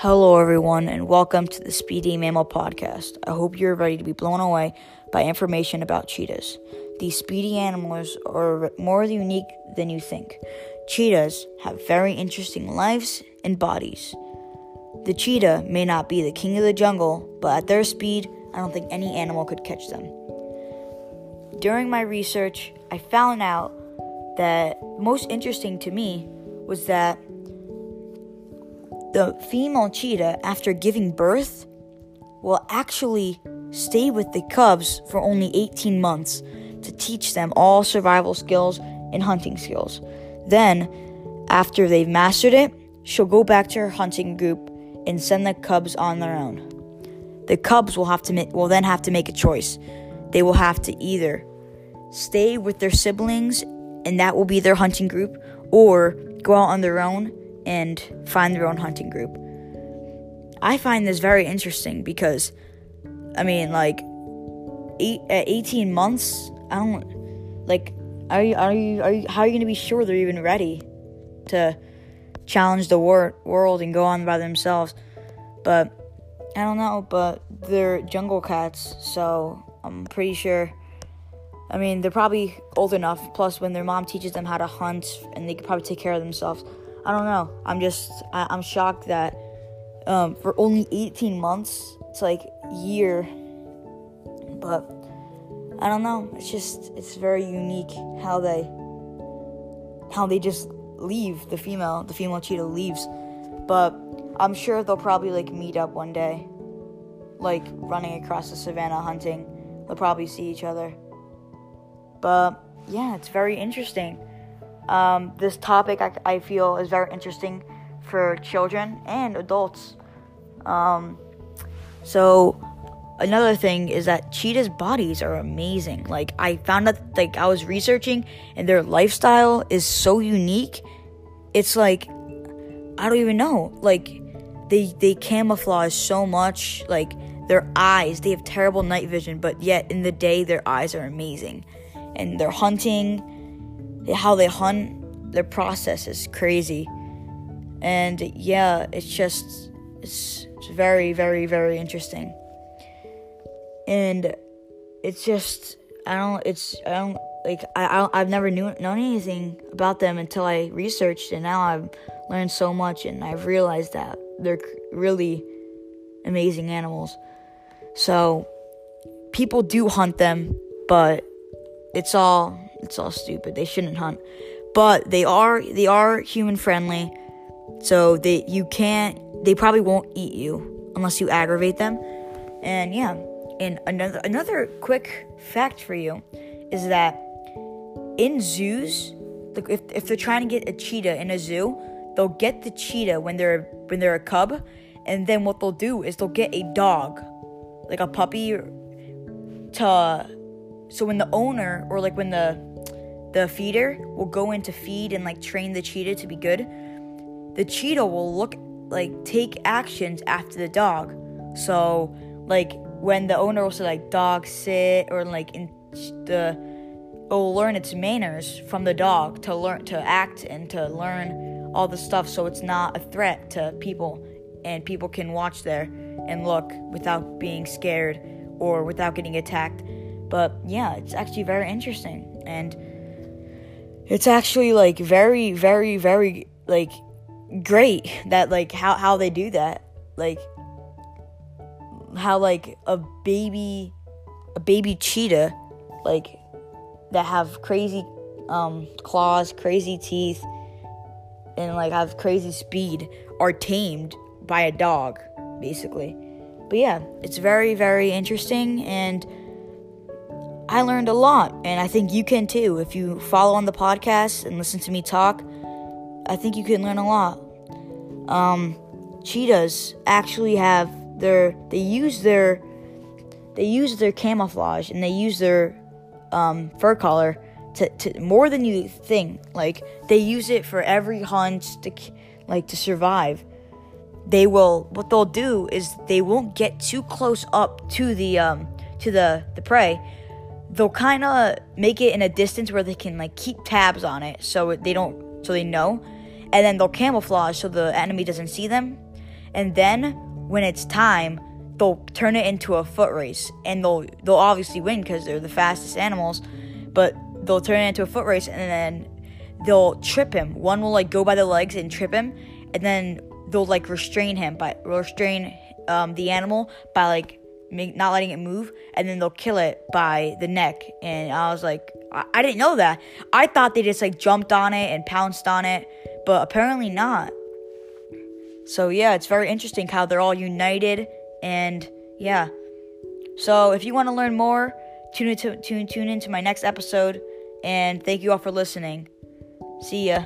Hello, everyone, and welcome to the Speedy Mammal Podcast. I hope you're ready to be blown away by information about cheetahs. These speedy animals are more unique than you think. Cheetahs have very interesting lives and bodies. The cheetah may not be the king of the jungle, but at their speed, I don't think any animal could catch them. During my research, I found out that most interesting to me was that the female cheetah, after giving birth, will actually stay with the cubs for only 18 months to teach them all survival skills and hunting skills. Then, after they've mastered it, she'll go back to her hunting group and send the cubs on their own. The cubs will have to ma- will then have to make a choice. They will have to either stay with their siblings and that will be their hunting group or go out on their own and find their own hunting group. I find this very interesting because, I mean, like, eight, at 18 months, I don't, like, are you, are you, are you, how are you going to be sure they're even ready to challenge the wor- world and go on by themselves? But, I don't know, but they're jungle cats, so I'm pretty sure. I mean, they're probably old enough. Plus, when their mom teaches them how to hunt, and they could probably take care of themselves. I don't know. I'm just I, am shocked that um, for only 18 months, it's like year. But I don't know. It's just it's very unique how they how they just leave the female the female cheetah leaves. But I'm sure they'll probably like meet up one day, like running across the savannah hunting. They'll probably see each other. But yeah, it's very interesting. Um, this topic I, I, feel is very interesting for children and adults. Um, so another thing is that cheetahs' bodies are amazing. Like I found out, like I was researching, and their lifestyle is so unique. It's like I don't even know. Like they they camouflage so much. Like their eyes, they have terrible night vision, but yet in the day their eyes are amazing, and they're hunting how they hunt, their process is crazy. And yeah, it's just it's, very very very interesting. And it's just I don't it's I don't like I, I have never knew known anything about them until I researched and now I've learned so much and I've realized that they're really amazing animals. So people do hunt them, but it's all it's all stupid. They shouldn't hunt. But they are they are human friendly. So they you can't they probably won't eat you unless you aggravate them. And yeah, and another another quick fact for you is that in zoos, if if they're trying to get a cheetah in a zoo, they'll get the cheetah when they're when they're a cub, and then what they'll do is they'll get a dog, like a puppy, to so when the owner or like when the the feeder will go in to feed and like train the cheetah to be good, the cheetah will look like take actions after the dog. So like when the owner will say like dog sit or like in the will learn its manners from the dog to learn to act and to learn all the stuff so it's not a threat to people and people can watch there and look without being scared or without getting attacked but yeah, it's actually very interesting. And it's actually like very, very, very like great that like how, how they do that. Like how like a baby a baby cheetah like that have crazy um claws, crazy teeth and like have crazy speed are tamed by a dog basically. But yeah, it's very very interesting and I learned a lot, and I think you can too. If you follow on the podcast and listen to me talk, I think you can learn a lot. Um, cheetahs actually have their they use their they use their camouflage and they use their um, fur color to, to more than you think. Like they use it for every hunt to like to survive. They will what they'll do is they won't get too close up to the um, to the the prey they'll kind of make it in a distance where they can like keep tabs on it so they don't so they know. And then they'll camouflage so the enemy doesn't see them. And then when it's time, they'll turn it into a foot race, and they'll they'll obviously win because they're the fastest animals, but they'll turn it into a foot race, and then they'll trip him. One will like go by the legs and trip him, and then they'll like restrain him by restrain um, the animal by like make, not letting it move, and then they'll kill it by the neck. And I was like, I, I didn't know that. I thought they just like jumped on it and pounced on it, but apparently not. So yeah, it's very interesting how they're all united, and yeah. So if you want to learn more, tune into tune tune into my next episode, and thank you all for listening. See ya.